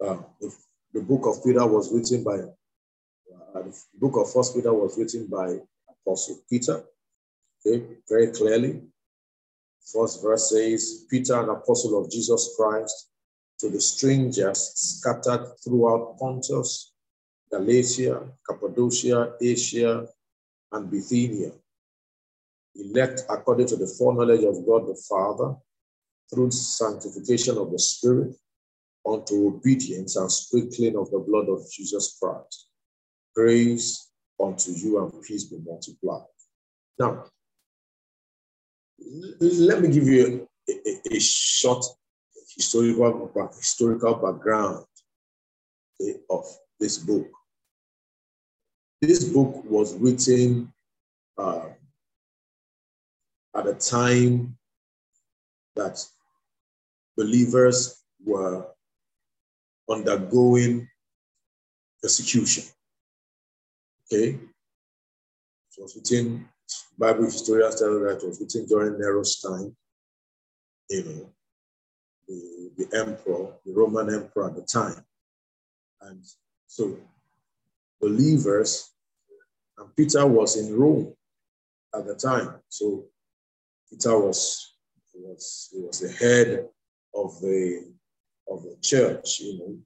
Uh, the, the, book of Peter was written by, uh, the book of First Peter was written by Apostle Peter. Okay, very clearly. First verse says, Peter, an apostle of Jesus Christ, to the strangers scattered throughout Pontus, Galatia, Cappadocia, Asia, and Bithynia, elect according to the foreknowledge of God the Father, through sanctification of the Spirit, unto obedience and sprinkling of the blood of Jesus Christ. Grace unto you and peace be multiplied. Now, let me give you a, a, a short historical, historical background of this book. This book was written uh, at a time that believers were undergoing persecution. Okay? It was written, Bible historians tell us that it was written during Nero's time, you know, the, the emperor, the Roman emperor at the time. And so believers, and Peter was in Rome at the time. So Peter was was he was the head of the of the church, you know,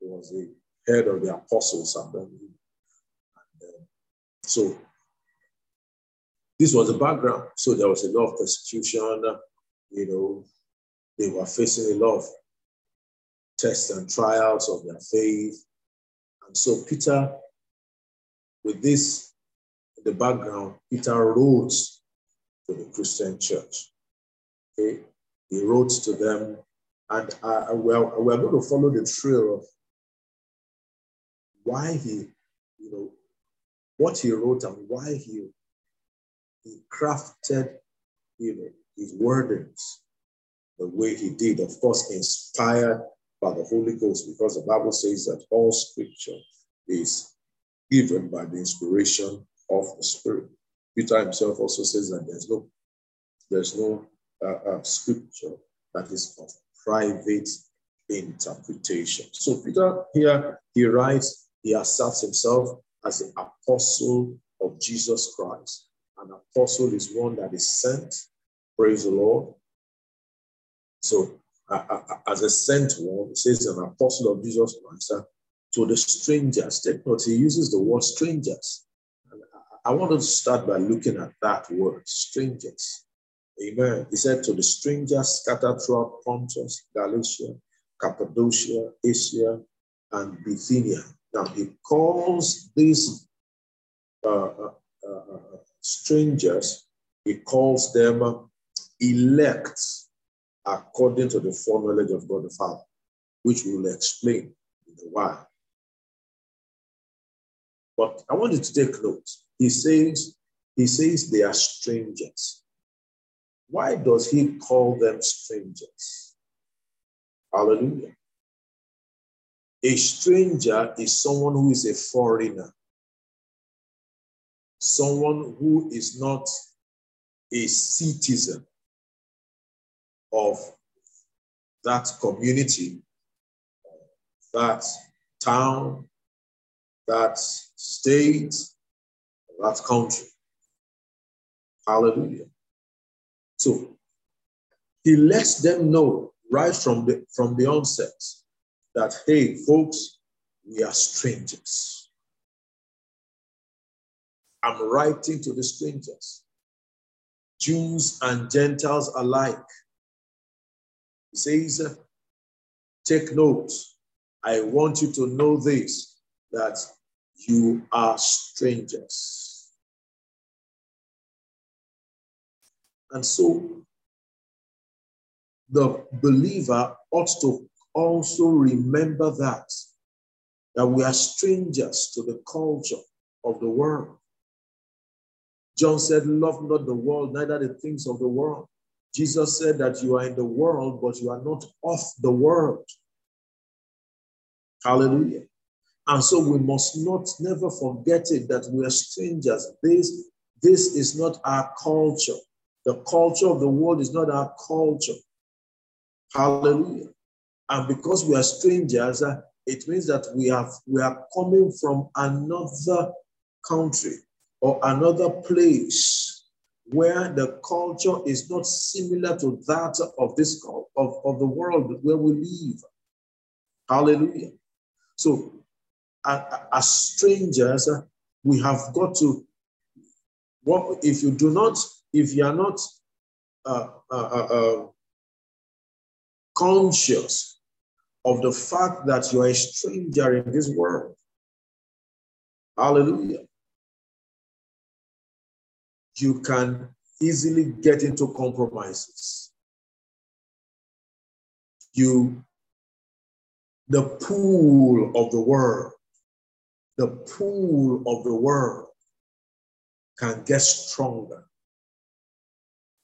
he was the head of the apostles and then and, uh, so this was the background. So there was a lot of persecution, you know, they were facing a lot of tests and trials of their faith. And so Peter, with this in the background, Peter wrote to the Christian church. Okay? He wrote to them, and uh, we're, we're going to follow the trail of why he, you know, what he wrote and why he, he crafted, you know, his wordings the way he did. Of course, inspired by the Holy Ghost, because the Bible says that all scripture is given by the inspiration of the Spirit. Peter himself also says that there's no there's no uh, uh, scripture that is of private interpretation. So Peter here he writes, he asserts himself as an apostle of Jesus Christ. An apostle is one that is sent. Praise the Lord. So uh, uh, uh as a sent one, it says an apostle of Jesus Christ uh, to the strangers. Take note, he uses the word strangers. I, I wanted to start by looking at that word, strangers. Amen. He said to the strangers scattered throughout Pontus, Galatia, Cappadocia, Asia, and Bithynia. Now he calls these uh, uh, uh, uh strangers, he calls them elect according to the foreknowledge of God the Father, which we will explain in a while. But I want you to take note. He says, he says they are strangers. Why does he call them strangers? Hallelujah. A stranger is someone who is a foreigner, someone who is not a citizen of that community, that town, that state, that country. Hallelujah. So he lets them know right from the from the onset that hey, folks, we are strangers. I'm writing to the strangers, Jews and Gentiles alike. He says, take note. I want you to know this that you are strangers. And so the believer ought to also remember that, that we are strangers to the culture of the world. John said, Love not the world, neither the things of the world. Jesus said that you are in the world, but you are not of the world. Hallelujah. And so we must not never forget it that we are strangers. This, this is not our culture. The culture of the world is not our culture. Hallelujah. And because we are strangers, uh, it means that we have we are coming from another country or another place where the culture is not similar to that of this of, of the world where we live. Hallelujah. So as strangers, uh, we have got to what if you do not, if you are not uh, uh, uh, uh conscious of the fact that you are a stranger in this world. Hallelujah. You can easily get into compromises. You, the pool of the world, the pool of the world can get stronger.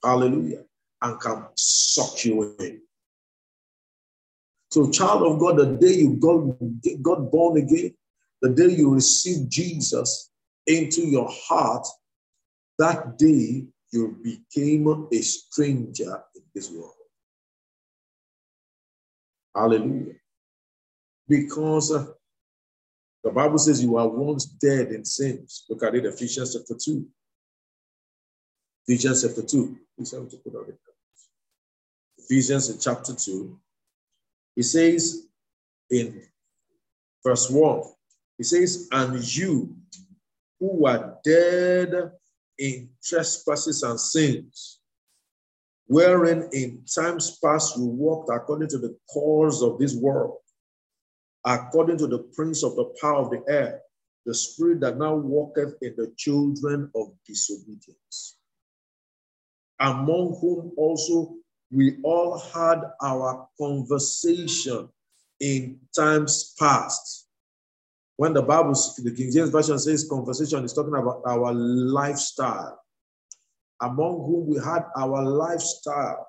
Hallelujah. And can suck you in. So, child of God, the day you got, got born again, the day you received Jesus into your heart, that day you became a stranger in this world. Hallelujah. Because uh, the Bible says you are once dead in sins. Look at it, Ephesians chapter 2. Ephesians chapter 2. Please help to put out it. Ephesians chapter 2. He says in verse 1, he says, And you who were dead in trespasses and sins, wherein in times past you walked according to the course of this world, according to the prince of the power of the air, the spirit that now walketh in the children of disobedience, among whom also we all had our conversation in times past. When the Bible, the King James Version says conversation, is talking about our lifestyle, among whom we had our lifestyle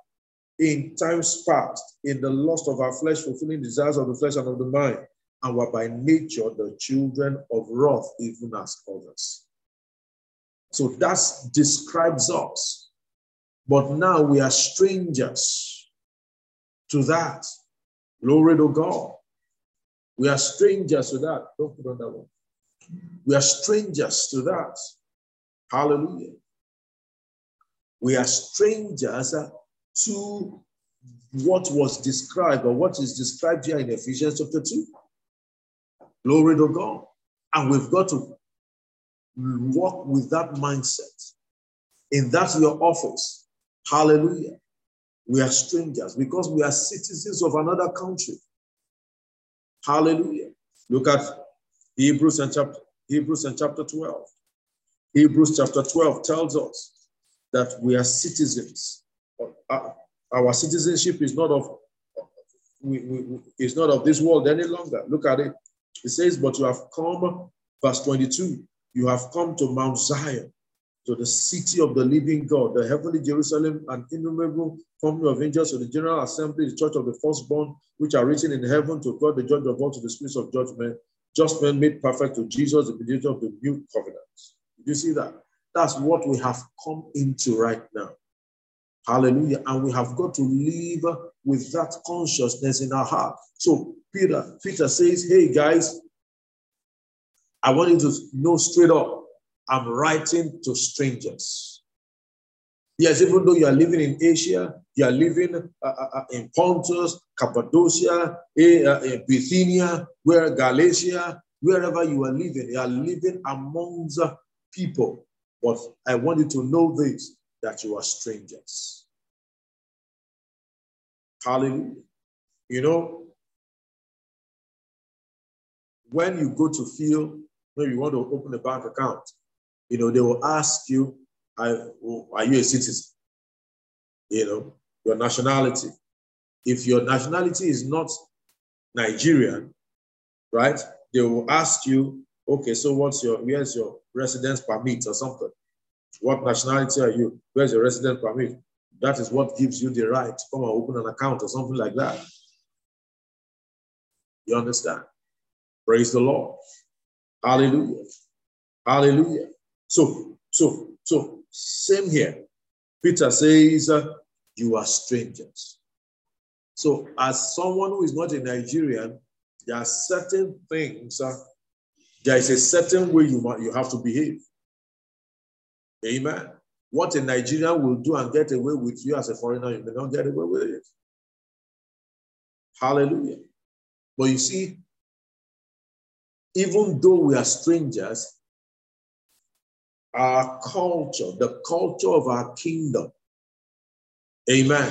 in times past, in the lust of our flesh, fulfilling desires of the flesh and of the mind, and were by nature the children of wrath, even as others. So that describes us. But now we are strangers to that. Glory to God. We are strangers to that. Don't put on that one. We are strangers to that. Hallelujah. We are strangers to what was described or what is described here in Ephesians chapter 2. Glory to God. And we've got to walk with that mindset. In that your office. Hallelujah. We are strangers because we are citizens of another country. Hallelujah. Look at Hebrews and chapter Hebrews and chapter 12. Hebrews chapter 12 tells us that we are citizens. Our citizenship is not of we, we, is not of this world any longer. Look at it. It says, But you have come, verse 22, you have come to Mount Zion, to the city of the living God, the heavenly Jerusalem, an innumerable company of angels, to the general assembly, the church of the firstborn, which are written in heaven, to God, the judge of all, to the spirits of judgment, just men made perfect to Jesus, the mediator of the new covenant. Did you see that? That's what we have come into right now. Hallelujah. And we have got to live with that consciousness in our heart. So Peter, Peter says, Hey guys, I want you to know straight up, I'm writing to strangers. Yes, even though you are living in Asia, you are living uh, uh, uh in Pontus, Cappadocia, eh, uh, Bithynia, where Galatia, wherever you are living, you are living amongst people. But I want you to know this that you are strangers. Hallelujah. You know, when you go to feel, maybe you want to open a bank account, you know, they will ask you, are, you a citizen? You know, your nationality. If your nationality is not Nigerian, right, they will ask you, okay, so what's your, where's your residence permit or something? What nationality are you? Where's your residence permit? That is what gives you the right to come and open an account or something like that. You understand? Praise the Lord. Hallelujah. Hallelujah. So, so, so, same here. Peter says, uh, You are strangers. So, as someone who is not a Nigerian, there are certain things, uh, there is a certain way you, you have to behave. Amen. What a Nigerian will do and get away with you as a foreigner, you may not get away with it. Hallelujah. But you see, even though we are strangers, our culture, the culture of our kingdom, amen.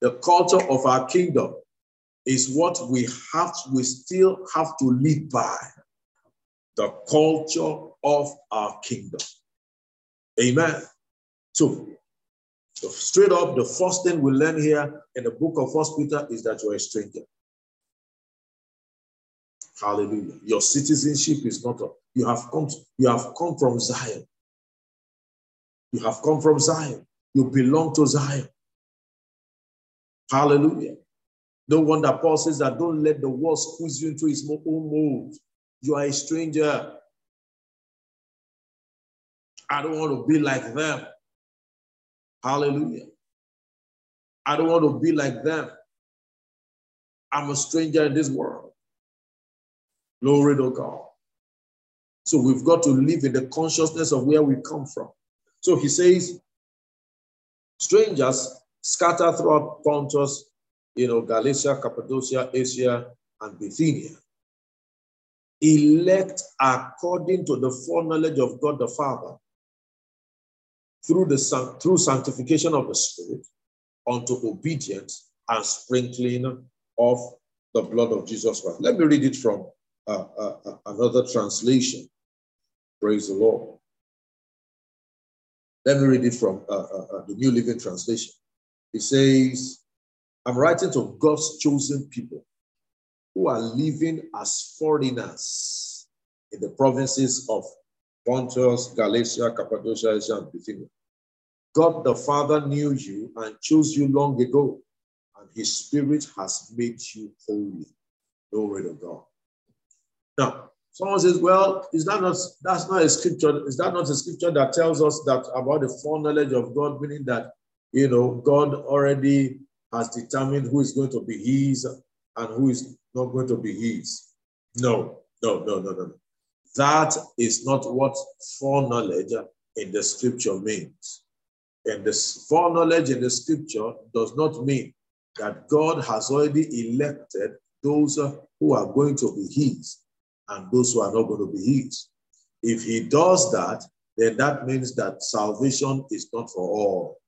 The culture of our kingdom is what we have, we still have to live by. The culture of our kingdom. Amen. So, so straight up, the first thing we learn here in the book of First Peter is that you're a stranger. Hallelujah. Your citizenship is not a, you have come you have come from Zion. You have come from Zion. You belong to Zion. Hallelujah. No wonder Paul says that don't let the world squeeze you into his own mold. You are a stranger. I don't want to be like them. Hallelujah. I don't want to be like them. I'm a stranger in this world. Glory to God. So we've got to live in the consciousness of where we come from. So he says, strangers scatter throughout Pontus, you know, Galatia, Cappadocia, Asia, and Bithynia. Elect according to the foreknowledge of God the Father through the through sanctification of the Spirit unto obedience and sprinkling of the blood of Jesus Christ. Let me read it from uh, uh, another translation. Praise the Lord. Let me read it from uh, uh, uh, the New Living Translation. It says, I'm writing to God's chosen people who are living as foreigners in the provinces of Pontus, Galatia, Cappadocia, Asia, and Bithynia. God the Father knew you and chose you long ago, and his spirit has made you holy. Glory to God. Now, someone says, well, is that not that's not a scripture? Is that not a scripture that tells us that about the foreknowledge of God, meaning that you know God already has determined who is going to be his and who is not going to be his? No, no, no, no, no. That is not what foreknowledge in the scripture means. And this foreknowledge in the scripture does not mean that God has already elected those who are going to be his and those who are not going to be his. If he does that, then that means that salvation is not for all.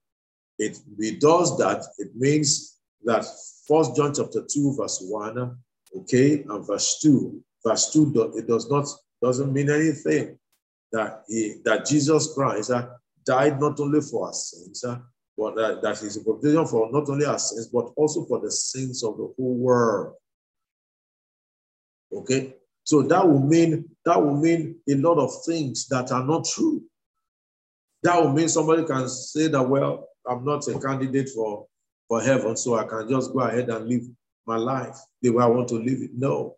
If he does that, it means that First John chapter 2, verse 1, okay, and verse 2. Verse 2, it does not doesn't mean anything that he that Jesus Christ uh, died not only for our sins, uh, but uh, that he's a provision for not only our sins, but also for the sins of the whole world. Okay, so that will mean that will mean a lot of things that are not true. That will mean somebody can say that, well, I'm not a candidate for, for heaven, so I can just go ahead and live my life the way I want to live it. No,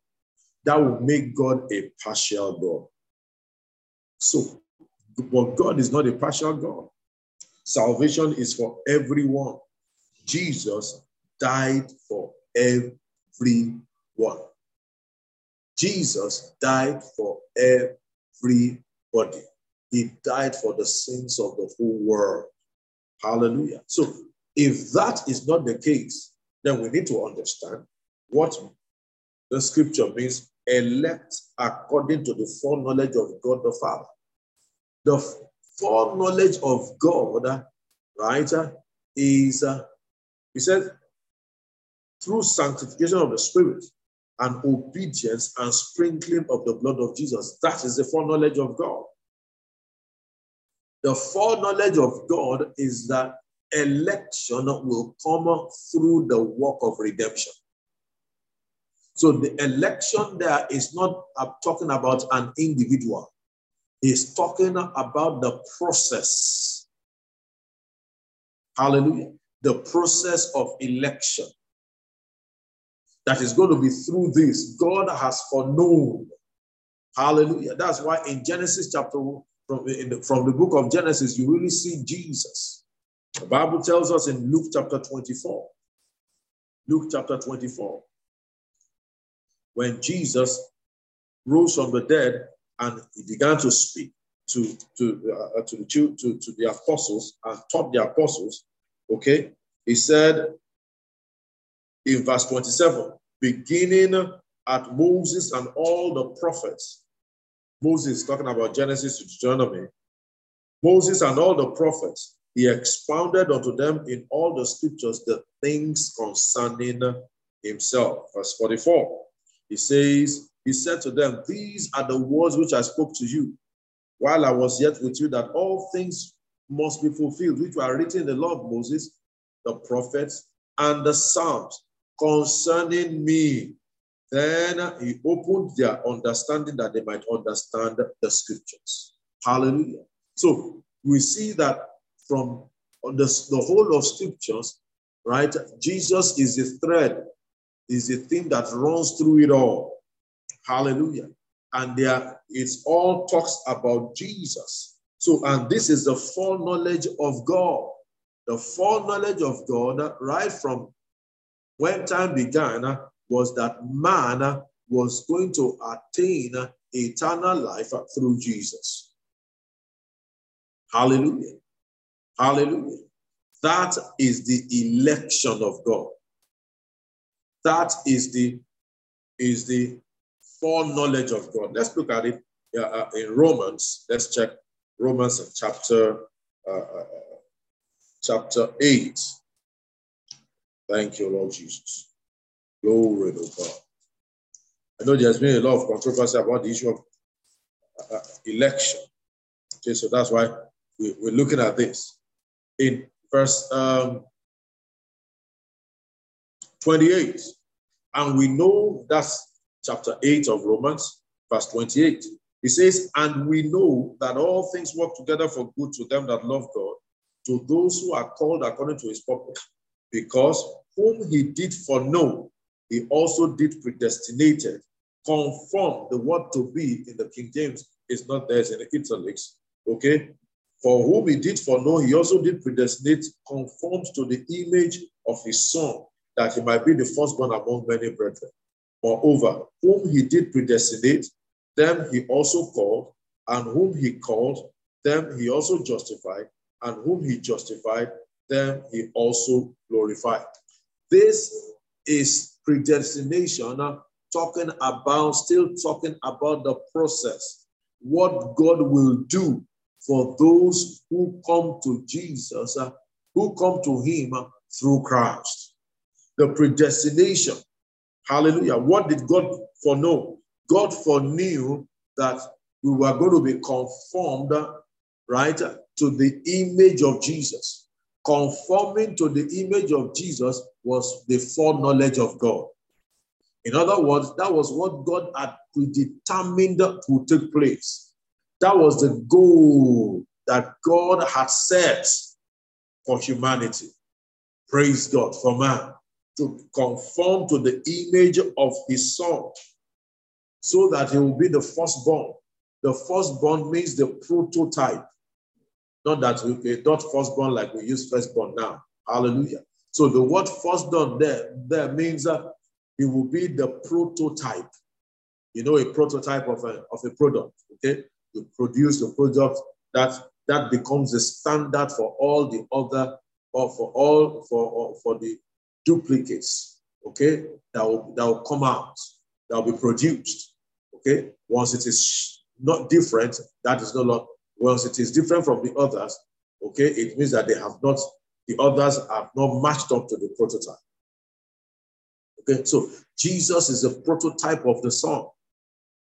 that will make God a partial God. So, but God is not a partial God. Salvation is for everyone. Jesus died for everyone. Jesus died for everybody. He died for the sins of the whole world. Hallelujah. So, if that is not the case, then we need to understand what the scripture means elect according to the foreknowledge of God the Father. The foreknowledge of God, right, is, uh, he said, through sanctification of the Spirit, and obedience and sprinkling of the blood of Jesus. That is the foreknowledge of God. The foreknowledge of God is that election will come through the work of redemption. So the election there is not talking about an individual. He's talking about the process. Hallelujah. The process of election that is going to be through this. God has foreknown. Hallelujah. That's why in Genesis chapter from, the, from the book of Genesis, you really see Jesus. The Bible tells us in Luke chapter 24 Luke chapter 24. When Jesus rose from the dead and he began to speak to, to, uh, to, the, to, to the apostles and taught the apostles, okay, he said in verse 27, beginning at Moses and all the prophets. Moses talking about Genesis to Deuteronomy. Moses and all the prophets, he expounded unto them in all the scriptures the things concerning himself. Verse 44, he says, He said to them, These are the words which I spoke to you while I was yet with you, that all things must be fulfilled, which were written in the law of Moses, the prophets, and the Psalms concerning me. Then he opened their understanding that they might understand the scriptures. Hallelujah. So we see that from the, the whole of scriptures, right? Jesus is the thread, is the thing that runs through it all. Hallelujah. And there it's all talks about Jesus. So, and this is the foreknowledge of God. The foreknowledge of God, right from when time began, was that man was going to attain eternal life through Jesus. Hallelujah. Hallelujah. That is the election of God. That is the is the foreknowledge of God. Let's look at it uh, in Romans. Let's check Romans chapter uh, uh, chapter eight. Thank you, Lord Jesus. Glory to God. I know there's been a lot of controversy about the issue of uh, uh, election. Okay, so that's why we, are looking at this. In verse um, 28, and we know that's chapter 8 of Romans, verse 28. He says, And we know that all things work together for good to them that love God, to those who are called according to his purpose, because whom he did foreknow, he also did predestinated, conform the word to be in the King James is not there, it's in the italics. Okay? For whom he did foreknow, he also did predestinate, conformed to the image of his son, that he might be the firstborn among many brethren. Moreover, whom he did predestinate, them he also called, and whom he called, them he also justified, and whom he justified, them he also glorified. This is predestination, talking about, still talking about the process, what God will do for those who come to Jesus, uh, who come to him through Christ. The predestination. Hallelujah. What did God foreknow? God foreknew that we were going to be conformed, right, to the image of Jesus. Conforming to the image of Jesus was the foreknowledge of God. In other words, that was what God had predetermined to take place. That was the goal that God had set for humanity. Praise God for man to conform to the image of his son so that he will be the firstborn. The firstborn means the prototype. Not that we eh, not firstborn like we use firstborn now. Hallelujah. So the word firstborn there, there means that it will be the prototype. You know, a prototype of a, of a product. Okay. You produce the product that that becomes the standard for all the other or for all for for the duplicates. Okay, that will that will come out, that will be produced. Okay, once it is not different, that is no once it is different from the others, okay, it means that they have not, the others have not matched up to the prototype. Okay, so Jesus is a prototype of the Son.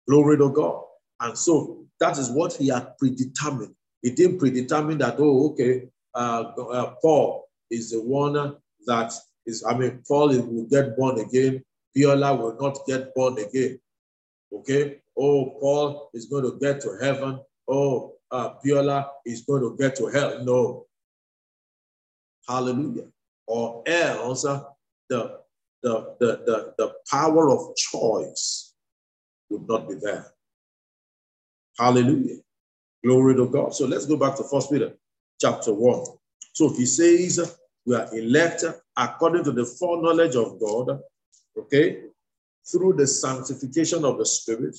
Glory to God. And so that is what he had predetermined. He didn't predetermine that, oh, okay, uh, uh, Paul is the one that is, I mean, Paul will get born again. Biola will not get born again. Okay. Oh, Paul is going to get to heaven. Oh, uh, is going to get to hell. No. Hallelujah. Or else uh, the, the, the, the, the power of choice would not be there. Hallelujah. Glory to God. So let's go back to First Peter chapter 1. So he says, We are elect according to the foreknowledge of God, okay, through the sanctification of the Spirit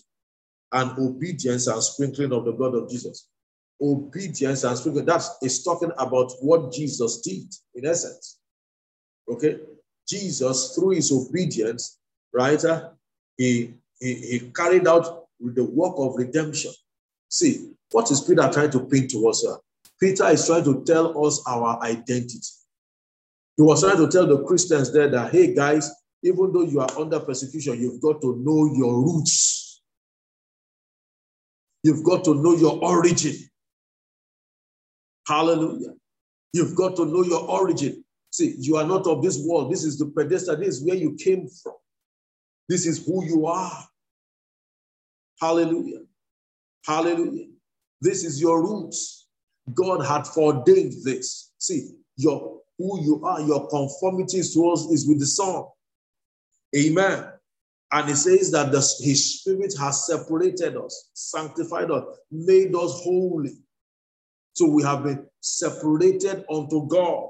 and obedience and sprinkling of the blood of Jesus. Obedience and sprinkling, that is talking about what Jesus did in essence. Okay? Jesus, through his obedience, right, uh, he, he, he carried out the work of redemption. See, what is Peter trying to paint to us? Sir? Peter is trying to tell us our identity. He was trying to tell the Christians there that, hey, guys, even though you are under persecution, you've got to know your roots. You've got to know your origin. Hallelujah. You've got to know your origin. See, you are not of this world. This is the pedestal. This is where you came from. This is who you are. Hallelujah. Hallelujah. This is your roots. God had ordained this. See, your who you are, your conformity towards is with the Son. Amen. And it says that the, his spirit has separated us, sanctified us, made us holy. So we have been separated unto God.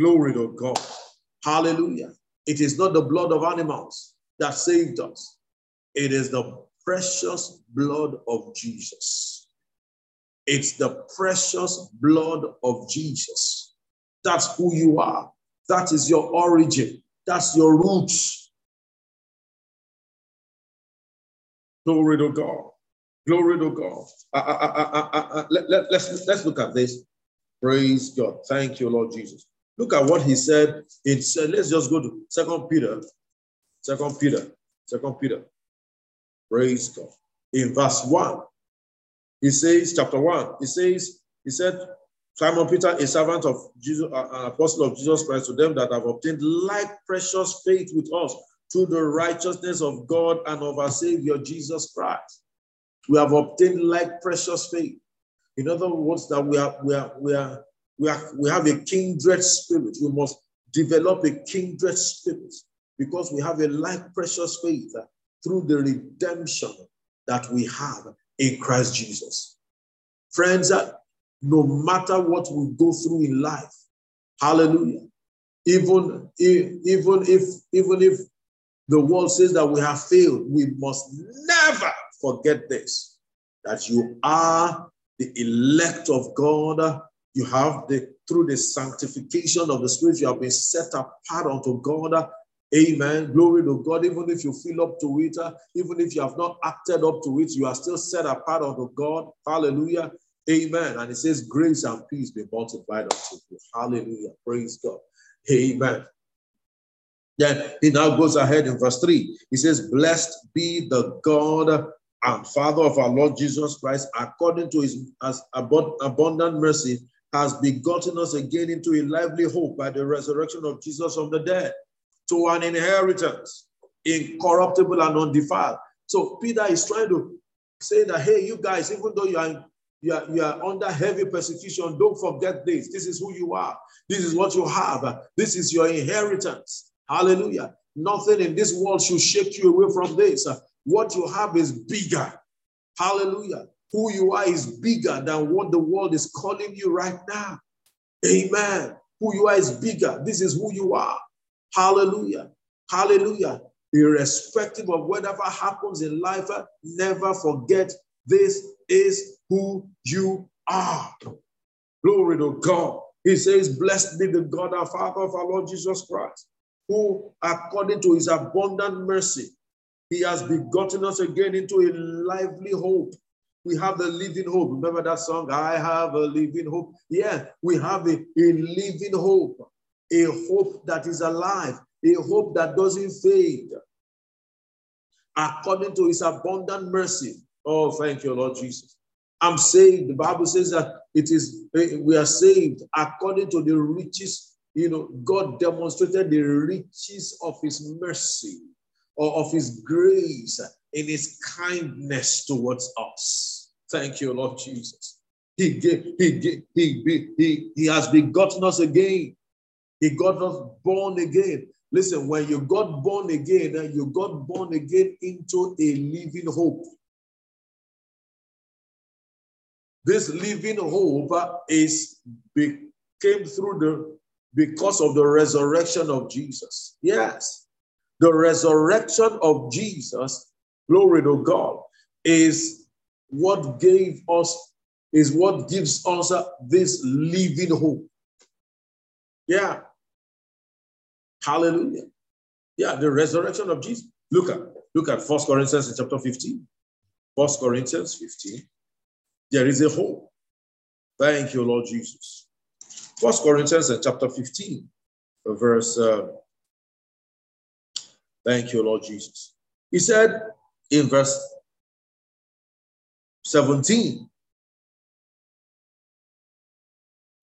Glory to God. Hallelujah. It is not the blood of animals that saved us, it is the precious blood of Jesus. It's the precious blood of Jesus. That's who you are. That is your origin. That's your roots. Glory to God. Glory to God. Uh, uh, uh, let, let, let's, let's look at this. Praise God. Thank you, Lord Jesus. Look at what he said. It said, let's just go to Second Peter. Second Peter. Second Peter. Praise God. In verse 1, he says, chapter 1, he says, he said, Simon Peter, a servant of Jesus, an apostle of Jesus Christ, to them that have obtained like precious faith with us through the righteousness of God and of our Savior Jesus Christ. We have obtained like precious faith. In other words, that we are we are we are we are we have a kindred spirit. We must develop a kindred spirit because we have a like precious faith through the redemption that we have in Christ Jesus. Friends, uh, no matter what we go through in life, hallelujah, even if, even if even if the world says that we have failed, we must never forget this that you are the elect of God. You have the through the sanctification of the Spirit, you have been set apart unto God. Amen. Glory to God. Even if you feel up to it, even if you have not acted up to it, you are still set apart unto God. Hallelujah. Amen. And it says, Grace and peace be multiplied unto you. Hallelujah. Praise God. Amen. Then he now goes ahead in verse 3. He says, Blessed be the God and Father of our Lord Jesus Christ, according to his abundant mercy, has begotten us again into a lively hope by the resurrection of Jesus from the dead, to an inheritance incorruptible and undefiled. So Peter is trying to say that, hey, you guys, even though you are you are, you are under heavy persecution. Don't forget this. This is who you are. This is what you have. This is your inheritance. Hallelujah. Nothing in this world should shake you away from this. What you have is bigger. Hallelujah. Who you are is bigger than what the world is calling you right now. Amen. Who you are is bigger. This is who you are. Hallelujah. Hallelujah. Irrespective of whatever happens in life, uh, never forget this is who you are. Glory to God. He says, Blessed be the God our Father of our Lord Jesus Christ, who, according to his abundant mercy, he has begotten us again into a lively hope. We have the living hope. Remember that song, I have a living hope? Yeah, we have a, a living hope, a hope that is alive, a hope that doesn't fade. According to his abundant mercy, Oh, thank you, Lord Jesus. I'm saved. The Bible says that it is eh, we are saved according to the riches. You know, God demonstrated the riches of his mercy or of his grace in his kindness towards us. Thank you, Lord Jesus. He gave, he, he, he, he has begotten us again. He got us born again. Listen, when you got born again, uh, you got born again into a living hope. This living hope uh, is became through the, because of the resurrection of Jesus. Yes, the resurrection of Jesus, glory to God, is what gave us, is what gives us this living hope. Yeah. Hallelujah. Yeah, the resurrection of Jesus. Look at look at First Corinthians in chapter 15. First Corinthians 15. There is a hope. Thank you, Lord Jesus. First Corinthians in chapter 15, verse. Uh, thank you, Lord Jesus. He said in verse 17.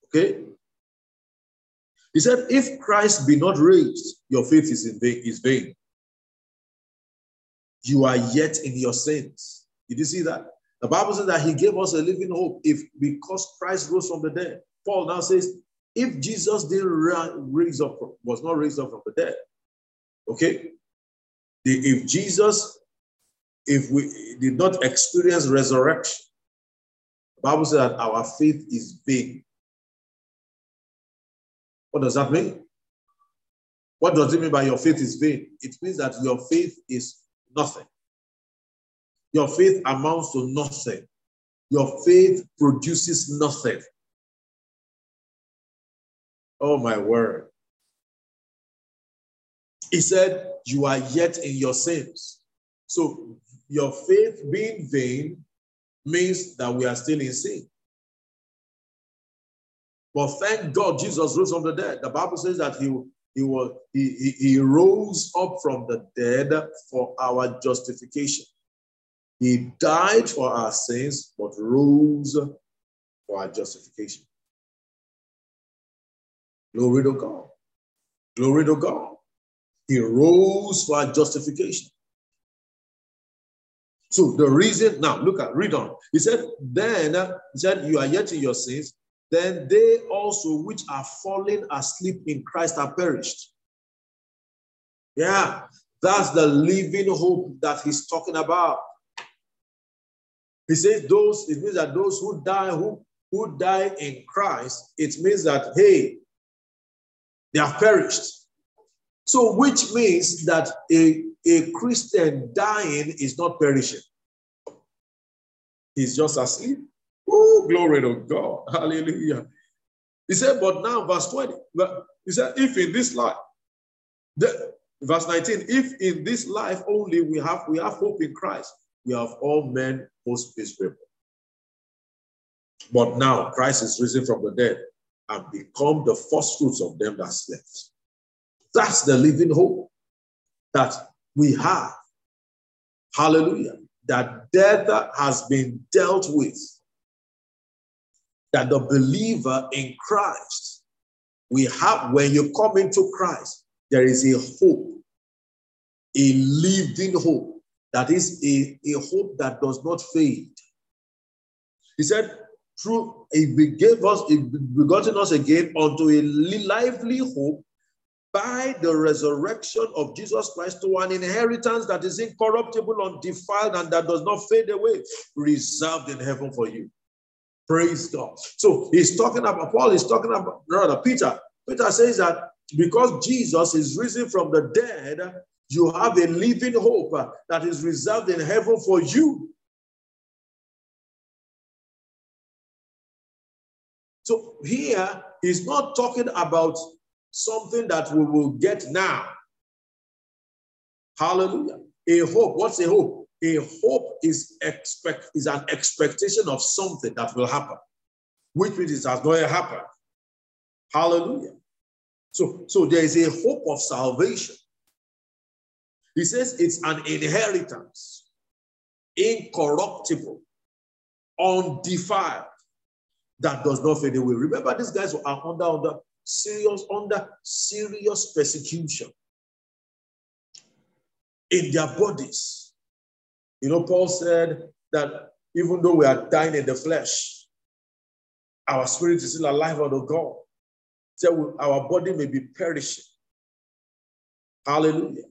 Okay. He said, if Christ be not raised, your faith is in vain, is vain. You are yet in your sins. Did you see that? The Bible says that he gave us a living hope if because Christ rose from the dead. Paul now says, if Jesus didn't raise up, was not raised up from the dead, okay, if Jesus, if we did not experience resurrection, the Bible says that our faith is vain. What does that mean? What does it mean by your faith is vain? It means that your faith is nothing. Your faith amounts to nothing. Your faith produces nothing. Oh, my word. He said, You are yet in your sins. So, your faith being vain means that we are still in sin. But thank God Jesus rose from the dead. The Bible says that he, he, was, he, he, he rose up from the dead for our justification. He died for our sins, but rose for our justification. Glory to God. Glory to God. He rose for our justification. So the reason, now look at, read on. He said, then, he said, you are yet in your sins, then they also which are fallen asleep in Christ are perished. Yeah, that's the living hope that he's talking about. He says those, it means that those who die, who, who die in Christ, it means that, hey, they have perished. So, which means that a, a Christian dying is not perishing. He's just asleep. Oh, glory to God. Hallelujah. He said, but now, verse 20, he said, if in this life, the, verse 19, if in this life only we have we have hope in Christ, we have all men most miserable. But now Christ is risen from the dead and become the first fruits of them that slept. That's the living hope that we have. Hallelujah. That death has been dealt with. That the believer in Christ, we have, when you come into Christ, there is a hope, a living hope that is a, a hope that does not fade. He said, through he gave us, he begotten us again unto a lively hope by the resurrection of Jesus Christ to an inheritance that is incorruptible, undefiled, and that does not fade away, reserved in heaven for you. Praise God. So he's talking about Paul, he's talking about rather Peter. Peter says that because Jesus is risen from the dead, you have a living hope that is reserved in heaven for you. So here, he's not talking about something that we will get now. Hallelujah. A hope. What's a hope? A hope is expect is an expectation of something that will happen, which means it has not happened. Hallelujah. So, so there is a hope of salvation. He says it's an inheritance, incorruptible, undefiled, that does not fade away. Remember, these guys are under, under serious, under serious persecution in their bodies. You know, Paul said that even though we are dying in the flesh, our spirit is still alive unto God. So our body may be perishing. Hallelujah.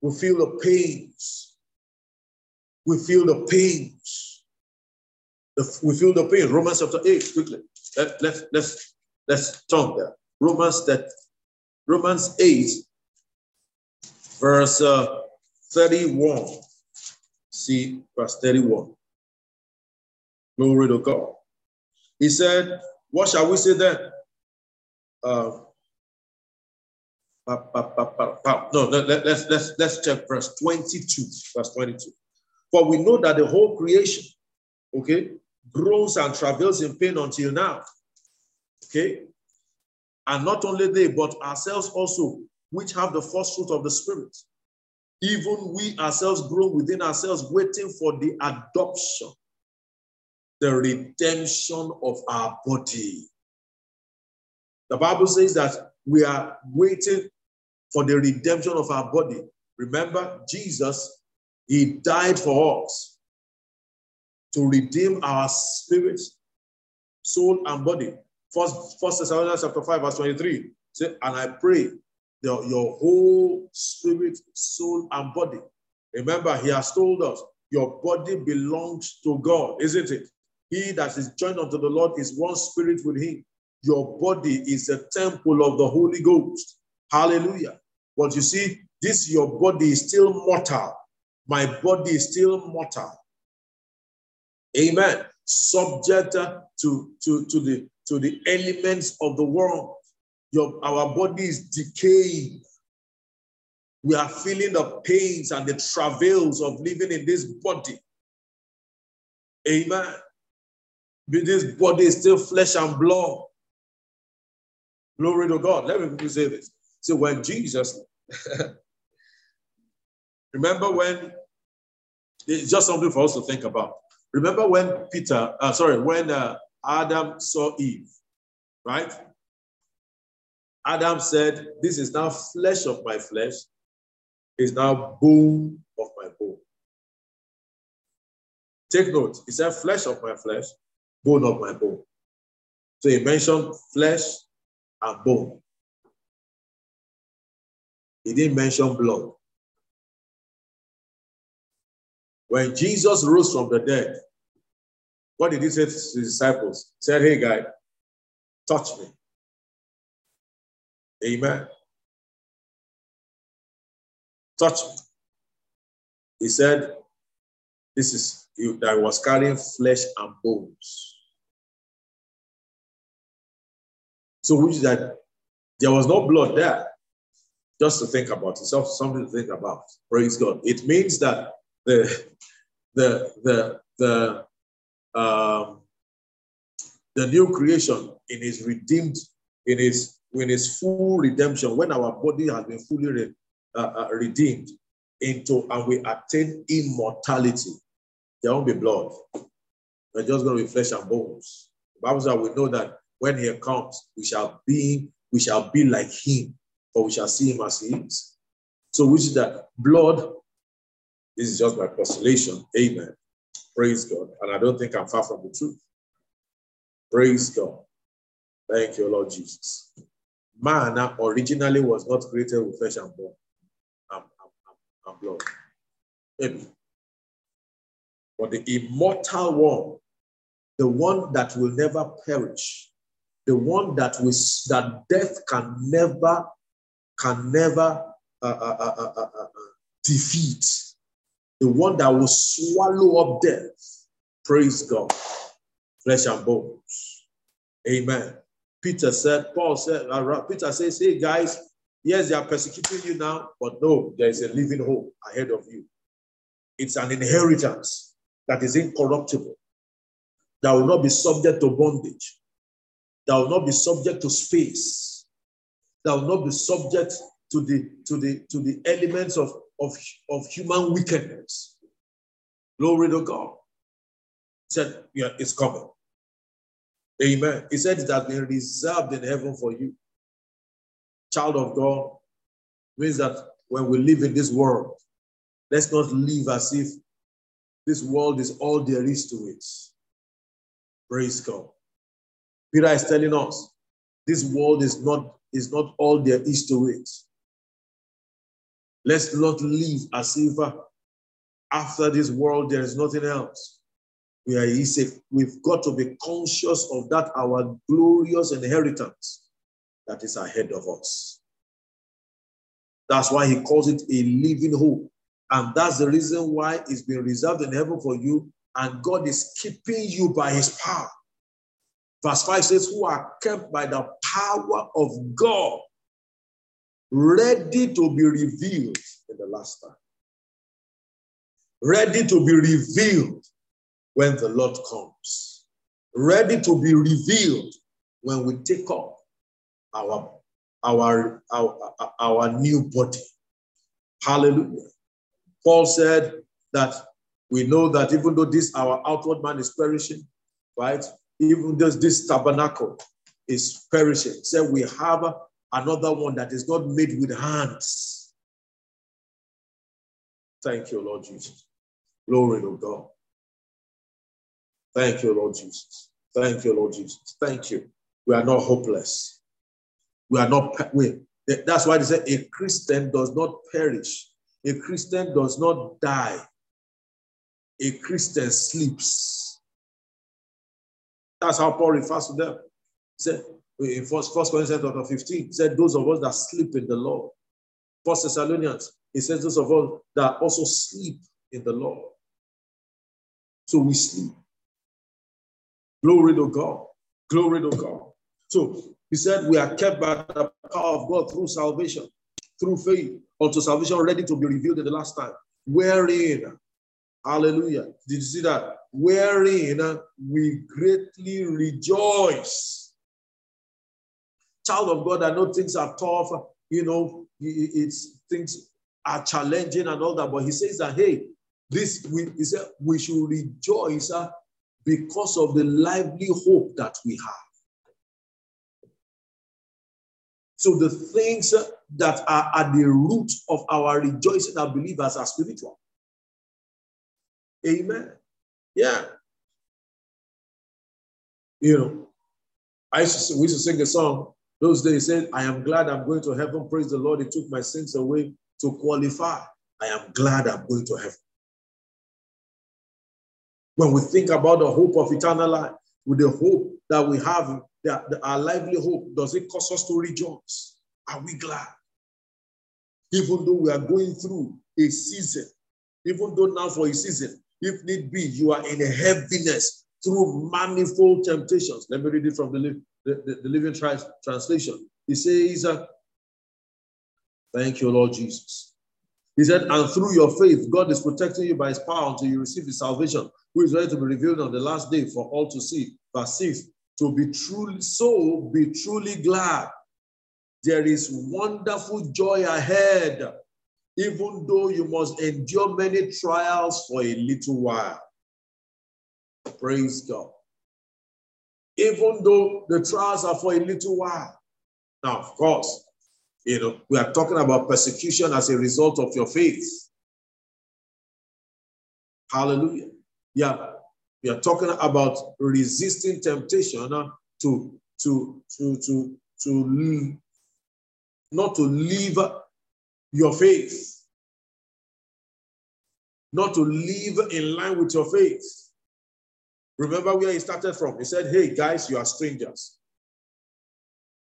We feel the pains. We feel the pains. we feel the pain. Romans chapter 8, quickly. Let, let's, let's, let's turn there. Romans that Romans 8, verse uh, 31. See, verse 31. Glory to God. He said, What shall we say then? Uh, no, let, let, let's, let's, let's check verse 22. Verse 22. For we know that the whole creation, okay, groans and travails in pain until now. Okay? And not only they, but ourselves also, which have the first fruit of the Spirit. Even we ourselves groan within ourselves, waiting for the adoption, the redemption of our body. The Bible says that we are waiting for the redemption of our body. Remember, Jesus, He died for us to redeem our spirit, soul, and body. First, First Thessalonians chapter 5, verse 23. Say, and I pray the, your whole spirit, soul, and body. Remember, he has told us your body belongs to God, isn't it? He that is joined unto the Lord is one spirit with him. Your body is a temple of the Holy Ghost. Hallelujah. But you see, this your body is still mortal. My body is still mortal. Amen. Subject to, to, to, the, to the elements of the world. Your, our body is decaying. We are feeling the pains and the travails of living in this body. Amen. But this body is still flesh and blood. Glory to God. Let me say this. So when Jesus, remember when, it's just something for us to think about. Remember when Peter, uh, sorry, when uh, Adam saw Eve, right? Adam said, This is now flesh of my flesh, is now bone of my bone. Take note, he said, Flesh of my flesh, bone of my bone. So he mentioned flesh and bone. He didn't mention blood. When Jesus rose from the dead, what did he say to his disciples? He said, Hey, guy, touch me. Amen. Touch me. He said, This is you that was carrying flesh and bones. So, which is that there was no blood there. Just to think about it, something to think about. Praise God. It means that the the the the um, the new creation in his redeemed, in his in his full redemption, when our body has been fully re, uh, uh, redeemed into and we attain immortality, there won't be blood. We're just going to be flesh and bones. The Bible says we know that when he comes, we shall be we shall be like him, for we shall see him as he is. So, which is that blood this is just my postulation. Amen. Praise God. And I don't think I'm far from the truth. Praise God. Thank you, Lord Jesus. Man originally was not created with flesh and bone and, and, and blood. Maybe. But the immortal one, the one that will never perish, the one that will that death can never can never uh, uh, uh, uh, uh, uh defeat the one that will swallow up death. Praise God. Flesh and bones. Amen. Peter said, Paul said, uh, Peter says, hey guys, yes, they are persecuting you now, but no, there is a living hope ahead of you. It's an inheritance that is incorruptible, that will not be subject to bondage, that will not be subject to space, that will not be subject to the to the to the elements of of, of human wickedness. Glory to God. He said, yeah, it's coming. Amen. He said it has been reserved in heaven for you. Child of God means that when we live in this world, let's not live as if this world is all there is to it. Praise God. Peter is telling us this world is not, is not all there is to it. Let's not live as if uh, after this world there is nothing else. We are easy. We've got to be conscious of that, our glorious inheritance that is ahead of us. That's why he calls it a living hope. And that's the reason why it's been reserved in heaven for you, and God is keeping you by his power. Verse 5 says, Who are kept by the power of God, ready to be revealed in the last time. Ready to be revealed when the Lord comes. Ready to be revealed when we take up our, our, our, our new body. Hallelujah. Paul said that we know that even though this our outward man is perishing, right? Even though this tabernacle is perishing, said we have another one that is not made with hands. Thank you, Lord Jesus. Glory to God. Thank you, Lord Jesus. Thank you, Lord Jesus. Thank you. We are not hopeless. We are not, we, that's why they say a Christian does not perish. A Christian does not die. A Christian sleeps. That's how Paul refers to them. He said in First, First Corinthians chapter 15, he said, Those of us that sleep in the Lord. First Thessalonians, he says, Those of us that also sleep in the Lord. So we sleep. Glory to God. Glory to God. So he said, We are kept by the power of God through salvation, through faith, unto salvation ready to be revealed in the last time. Wherein, hallelujah. Did you see that? Wherein we greatly rejoice. Child of God, I know things are tough, you know, it's things are challenging and all that, but he says that, hey, this we he said we should rejoice uh, because of the lively hope that we have. So the things that are at the root of our rejoicing as believers are spiritual. Amen. Yeah. You know, I used to, we used to sing a song those days said, I am glad I'm going to heaven. Praise the Lord. He took my sins away to qualify. I am glad I'm going to heaven. When we think about the hope of eternal life, with the hope that we have, that our lively hope, does it cause us to rejoice? Are we glad? Even though we are going through a season, even though now for a season, if need be, you are in heaviness through manifold temptations. Let me read it from the, the, the, Living Translation. He says, Thank you, Lord Jesus. He said, and through your faith, God is protecting you by his power until you receive his salvation, who is ready to be revealed on the last day for all to see. Verse 6 To be truly so, be truly glad. There is wonderful joy ahead, even though you must endure many trials for a little while. Praise God. Even though the trials are for a little while. Now, of course, you know, we are talking about persecution as a result of your faith. Hallelujah. Yeah. We are talking about resisting temptation uh, to, to, to, to, to not to leave your faith, not to live in line with your faith. Remember where he started from. He said, Hey, guys, you are strangers.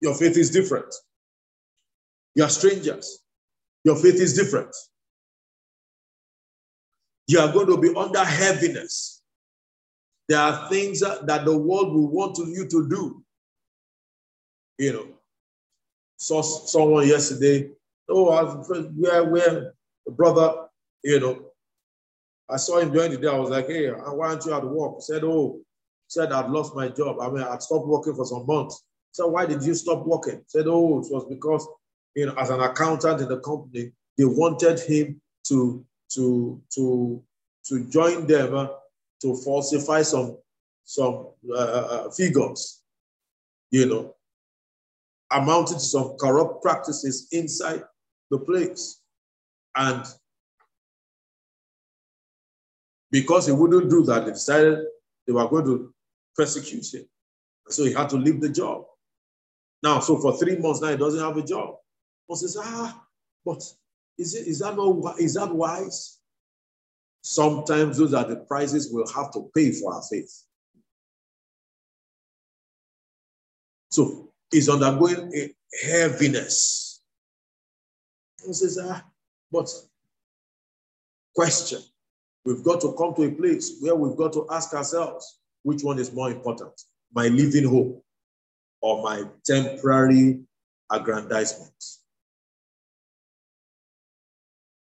Your faith is different. You are strangers. Your faith is different. You are going to be under heaviness. There are things that the world will want you to do. You know, saw someone yesterday. Oh, where where brother, you know, I saw him during the day. I was like, hey, why aren't you at work? He said, oh, said I'd lost my job. I mean, I'd stopped working for some months. So why did you stop working? Said, oh, it was because you know, as an accountant in the company, they wanted him to to to to join them uh, to falsify some some uh, uh, uh, figures, you know, amounted to some corrupt practices inside the place, and because he wouldn't do that, they decided they were going to persecute him. So he had to leave the job. Now, so for three months now, he doesn't have a job. But says, ah, but is, it, is, that not, is that wise? Sometimes those are the prices we'll have to pay for our faith. So he's undergoing a heaviness. He says, ah, but question. We've got to come to a place where we've got to ask ourselves, which one is more important? My living hope or my temporary aggrandizement?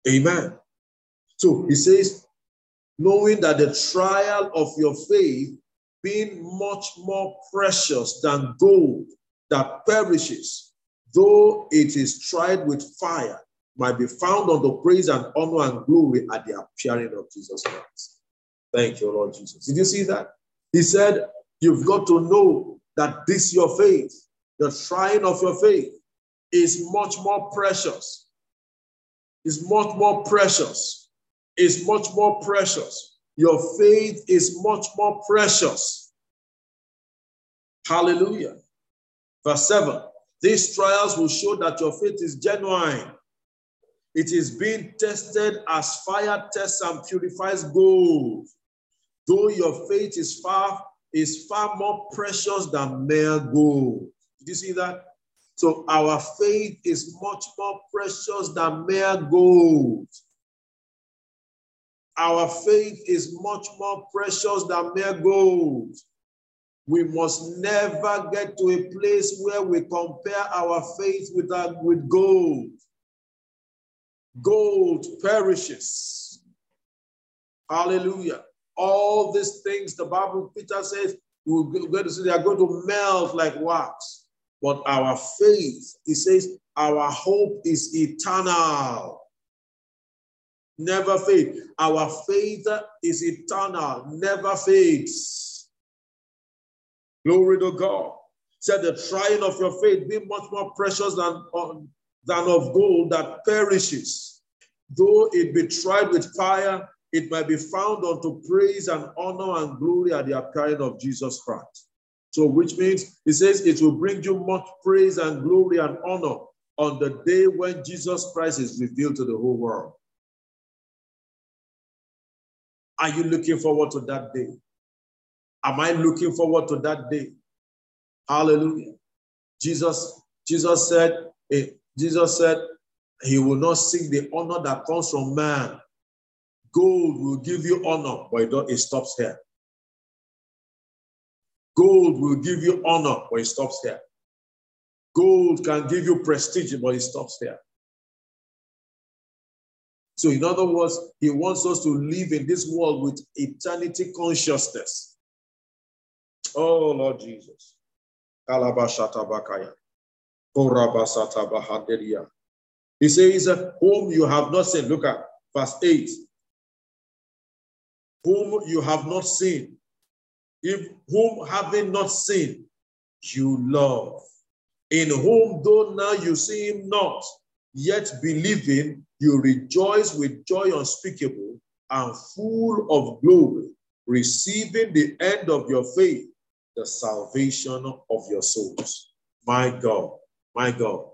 Amen. So he says, knowing that the trial of your faith being much more precious than gold that perishes, though it is tried with fire, might be found on the praise and honor and glory at the appearing of Jesus Christ. Thank you, Lord Jesus. Did you see that? He said, You've got to know that this your faith, the trying of your faith, is much more precious. Is much more precious. Is much more precious. Your faith is much more precious. Hallelujah. Verse 7 These trials will show that your faith is genuine. It is being tested as fire tests and purifies gold. Though your faith is far is far more precious than mere gold. Did you see that? So our faith is much more precious than mere gold. Our faith is much more precious than mere gold. We must never get to a place where we compare our faith with, our, with gold. Gold perishes. Hallelujah. All these things, the Bible, Peter says, we're going to see they are going to melt like wax. But our faith, he says, our hope is eternal. Never fade. Our faith is eternal, never fades. Glory to God. Said the trying of your faith be much more precious than, uh, than of gold that perishes. Though it be tried with fire, it might be found unto praise and honor and glory at the appearing of Jesus Christ. So, which means he says it will bring you much praise and glory and honor on the day when Jesus Christ is revealed to the whole world. Are you looking forward to that day? Am I looking forward to that day? Hallelujah. Jesus, Jesus said, eh, Jesus said, he will not seek the honor that comes from man, Gold will give you honor, but it, stops here. Gold will give you honor, but it stops here. Gold can give you prestige, but it stops here. So, in other words, he wants us to live in this world with eternity consciousness. Oh, Lord Jesus. He says, Whom you have not seen. Look at verse 8 whom you have not seen, if whom having not seen, you love, in whom though now you see him not, yet believing, you rejoice with joy unspeakable and full of glory, receiving the end of your faith, the salvation of your souls. My God, my God.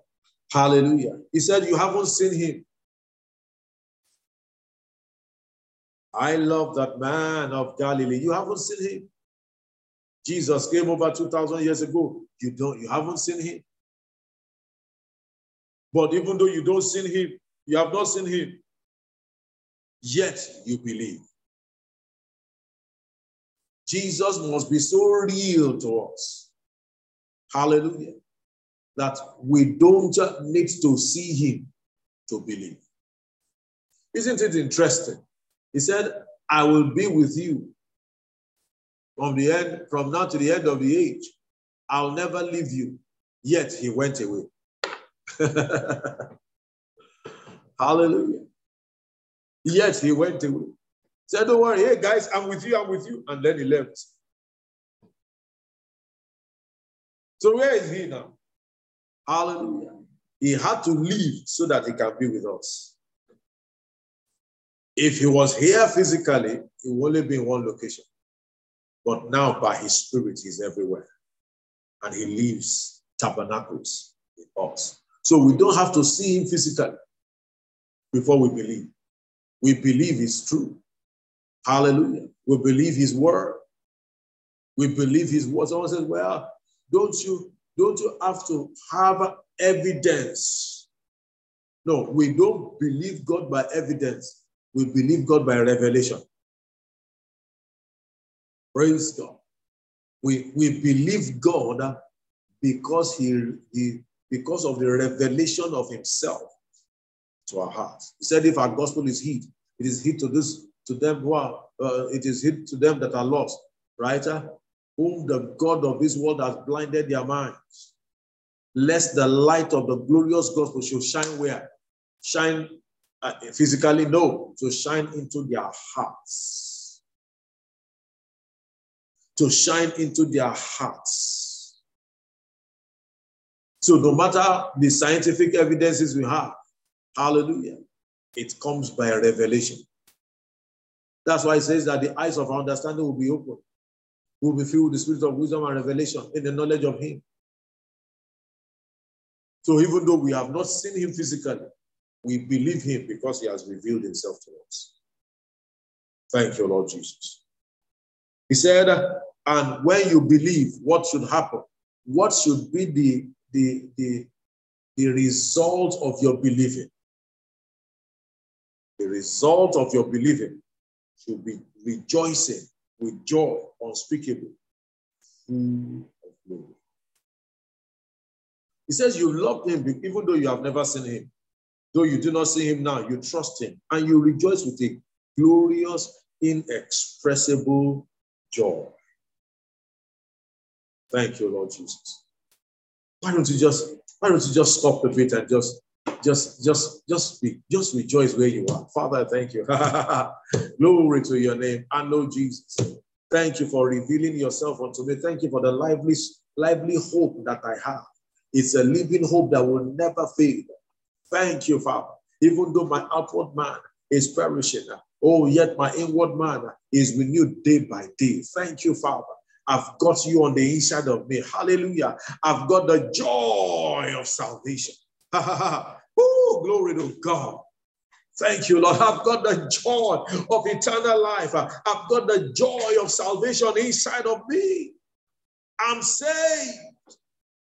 Hallelujah. He said, You haven't seen him, I love that man of Galilee. You haven't seen him. Jesus came over 2,000 years ago. You don't, you haven't seen him. But even though you don't see him, you have not seen him, yet you believe. Jesus must be so real to us. Hallelujah. That we don't need to see him to believe. Isn't it interesting? He said, I will be with you from the end, from now to the end of the age. I'll never leave you. Yet he went away. Hallelujah. Yet he went away. Said, Don't worry, hey guys, I'm with you, I'm with you. And then he left. So where is he now? Hallelujah. He had to leave so that he can be with us. If he was here physically, he would only be in one location. But now, by his spirit, he's everywhere. And he lives tabernacles in us. So we don't have to see him physically before we believe. We believe he's true. Hallelujah. We believe his word. We believe his word. Someone says, Well, don't you don't you have to have evidence No, we don't believe God by evidence. We believe God by revelation. Praise God. We, we believe God because he, he because of the revelation of himself to our hearts. He said, if our gospel is hid, it is hid to this to them who are uh, it is hid to them that are lost, right? Whom the God of this world has blinded their minds, lest the light of the glorious gospel should shine where? Shine uh, physically, no, to shine into their hearts. To shine into their hearts. So, no matter the scientific evidences we have, hallelujah, it comes by revelation. That's why it says that the eyes of our understanding will be open. We'll be filled with the spirit of wisdom and revelation in the knowledge of Him. So even though we have not seen Him physically, we believe Him because He has revealed Himself to us. Thank you, Lord Jesus. He said, and when you believe, what should happen? What should be the, the, the, the result of your believing? The result of your believing should be rejoicing with joy unspeakable, full of glory. He says you love him even though you have never seen him. Though you do not see him now, you trust him and you rejoice with a glorious, inexpressible joy. Thank you, Lord Jesus. Why don't you just why don't you just stop a bit and just just just just be just rejoice where you are. Father thank you. Glory to your name. I know jesus. Thank you for revealing yourself unto me. Thank you for the lively lively hope that i have. It's a living hope that will never fade thank you father. Even though my outward man is perishing oh yet my inward man is renewed day by day. Thank you father. I've got you on the inside of me. Hallelujah. I've got the joy of salvation. Glory to God. Thank you, Lord. I've got the joy of eternal life. I've got the joy of salvation inside of me. I'm saved.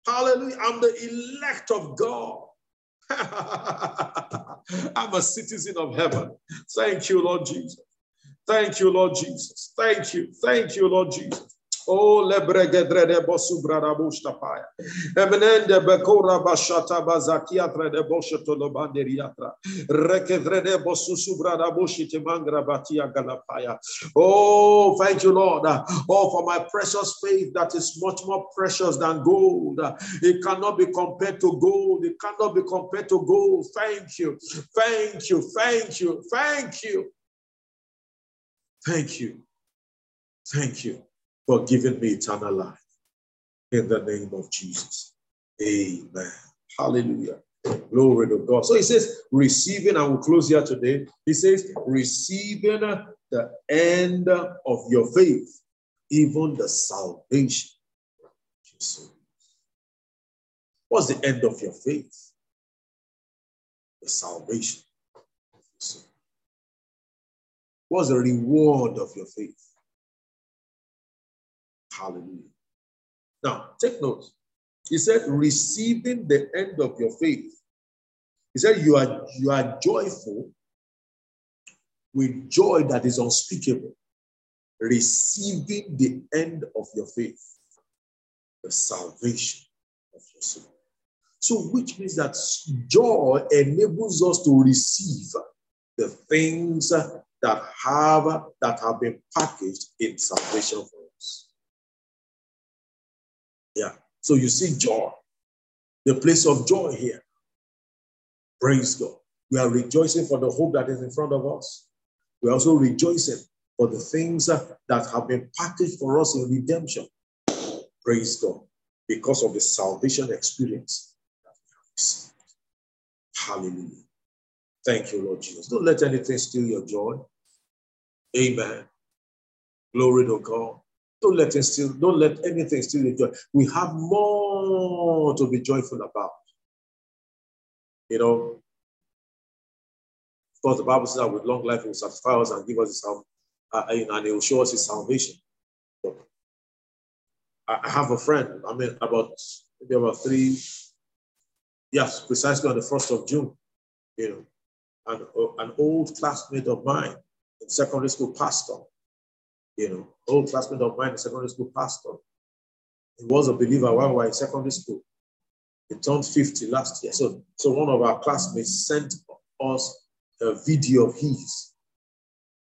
Hallelujah. I'm the elect of God. I'm a citizen of heaven. Thank you, Lord Jesus. Thank you, Lord Jesus. Thank you. Thank you, Lord Jesus. Oh, lebregedre bosu bradabushta paya. Emenende bekora bashata bazakia de boshato lobanderiatra. Rekedre de bosu subradabushi mangra batia galapaya. Oh, thank you, Lord. Oh, for my precious faith that is much more precious than gold. It cannot be compared to gold. It cannot be compared to gold. Thank you. Thank you. Thank you. Thank you. Thank you. Thank you for giving me eternal life. In the name of Jesus. Amen. Hallelujah. Glory to God. So he says, receiving, and we'll close here today. He says, receiving the end of your faith, even the salvation. What's the end of your faith? The salvation. Of your soul. What's the reward of your faith? Hallelujah. Now, take note. He said, receiving the end of your faith. He said, you are, you are joyful with joy that is unspeakable, receiving the end of your faith, the salvation of your soul. So, which means that joy enables us to receive the things that have that have been packaged in salvation for yeah. So you see joy, the place of joy here. Praise God. We are rejoicing for the hope that is in front of us. We're also rejoicing for the things that have been packaged for us in redemption. Praise God. Because of the salvation experience that we have received. Hallelujah. Thank you, Lord Jesus. Don't let anything steal your joy. Amen. Glory to God. Don't let it steal, don't let anything steal your joy. We have more to be joyful about. You know, of course, the Bible says that with long life, He will satisfy us and give us His uh, uh, and He will show us His salvation. I have a friend, I mean, about maybe about three, yes, precisely on the 1st of June, you know, an, an old classmate of mine in secondary school pastor, you know, old classmate of mine in secondary school pastor. He was a believer while we were in secondary school. He turned 50 last year. So, so one of our classmates sent us a video of his,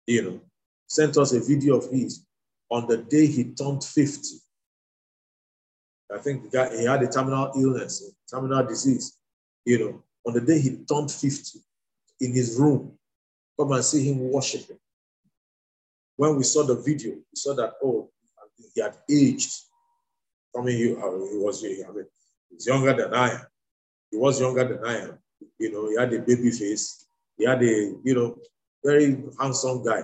you know, sent us a video of his on the day he turned 50. I think guy, he had a terminal illness, a terminal disease, you know, on the day he turned 50 in his room. Come and see him worshiping. When we saw the video, we saw that, oh, he had aged. I mean, he, uh, he was, I mean, he's younger than I am. He was younger than I am. You know, he had a baby face. He had a, you know, very handsome guy,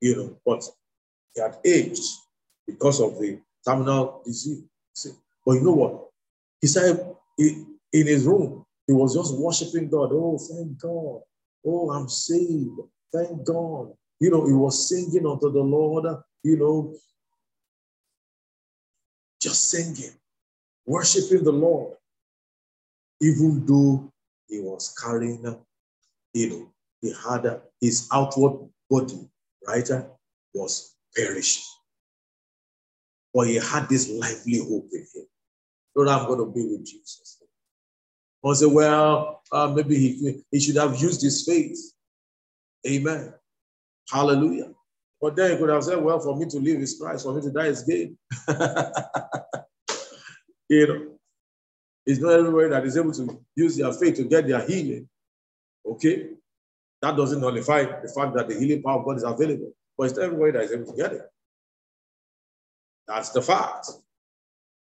you know, but he had aged because of the terminal disease. But you know what? He said in his room, he was just worshiping God. Oh, thank God. Oh, I'm saved. Thank God. You know, he was singing unto the Lord, you know, just singing, worshiping the Lord, even though he was carrying, you know, he had his outward body, right, was perishing. But he had this lively hope in him. Lord, I'm going to be with Jesus. One say, well, uh, maybe he, he should have used his faith. Amen. Hallelujah. But then he could have said, well, for me to live is Christ, for me to die is gain. you know, it's not everybody that is able to use their faith to get their healing. Okay? That doesn't nullify the fact that the healing power of God is available. But it's everybody that is able to get it. That's the fact.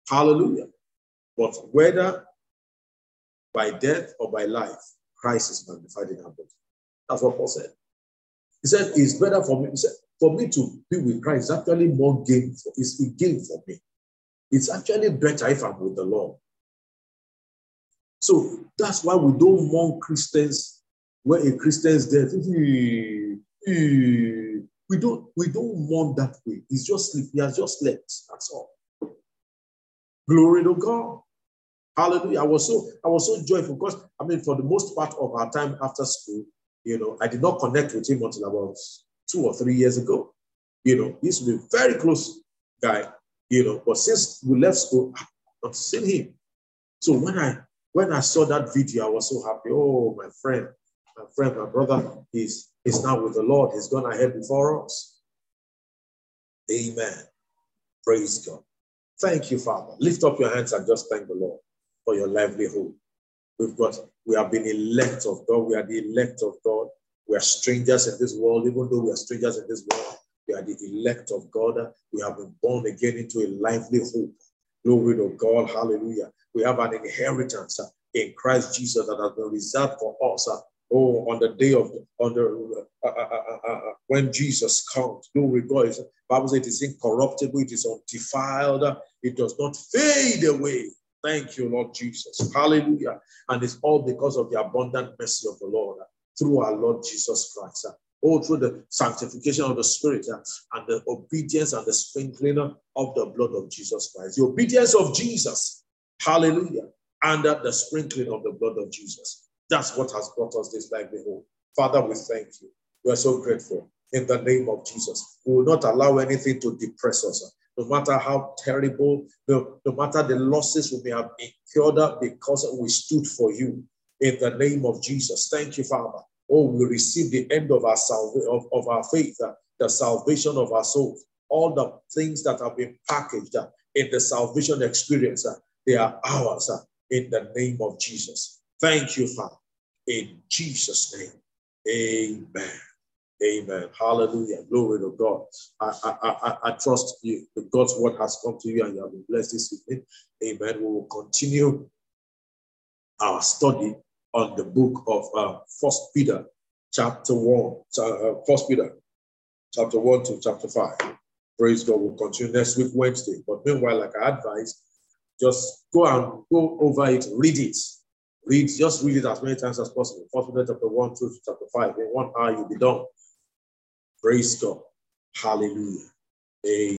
Hallelujah. But whether by death or by life, Christ is magnified in our body. That's what Paul said. He said, It's better for me. He said, For me to be with Christ is actually more gain for it's a gain for me. It's actually better if I'm with the Lord. So that's why we don't mourn Christians where a Christian's death. We don't we don't mourn that way. He's just sleep. He has just slept. That's all. Glory to God. Hallelujah. I was so I was so joyful because I mean, for the most part of our time after school, you know, I did not connect with him until about two or three years ago. You know, he used to be a very close guy, you know, but since we left school, I've not seen him. So when I when I saw that video, I was so happy. Oh, my friend, my friend, my brother, he's he's now with the Lord. He's gone ahead before us. Amen. Praise God. Thank you, Father. Lift up your hands and just thank the Lord for your livelihood. We've got, we have been elect of God. We are the elect of God. We are strangers in this world, even though we are strangers in this world. We are the elect of God. We have been born again into a lively hope. Glory to God. Hallelujah. We have an inheritance uh, in Christ Jesus that has been reserved for us. Uh, oh, on the day of on the uh, uh, uh, uh when Jesus comes, glory God. Bible says it is incorruptible, it is undefiled, it does not fade away. Thank you, Lord Jesus. Hallelujah. And it's all because of the abundant mercy of the Lord through our Lord Jesus Christ. All through the sanctification of the Spirit and the obedience and the sprinkling of the blood of Jesus Christ. The obedience of Jesus. Hallelujah. And the sprinkling of the blood of Jesus. That's what has brought us this livelihood. Father, we thank you. We are so grateful. In the name of Jesus, we will not allow anything to depress us no matter how terrible, no, no matter the losses we may have incurred because we stood for you. In the name of Jesus. Thank you, Father. Oh, we receive the end of our salvation of, of our faith, uh, the salvation of our souls. All the things that have been packaged uh, in the salvation experience, uh, they are ours uh, in the name of Jesus. Thank you, Father. In Jesus' name. Amen. Amen. Hallelujah. Glory to God. I, I, I, I trust you. The God's word has come to you and you have been blessed this evening. Amen. We will continue our study on the book of uh, First Peter, chapter one. Uh, First Peter, chapter one to chapter five. Praise God. We'll continue next week, Wednesday. But meanwhile, like I advise, just go and go over it, read it. Read, just read it as many times as possible. First Peter chapter one to chapter five. In one hour, you'll be done. Praise God. Hallelujah. Amen.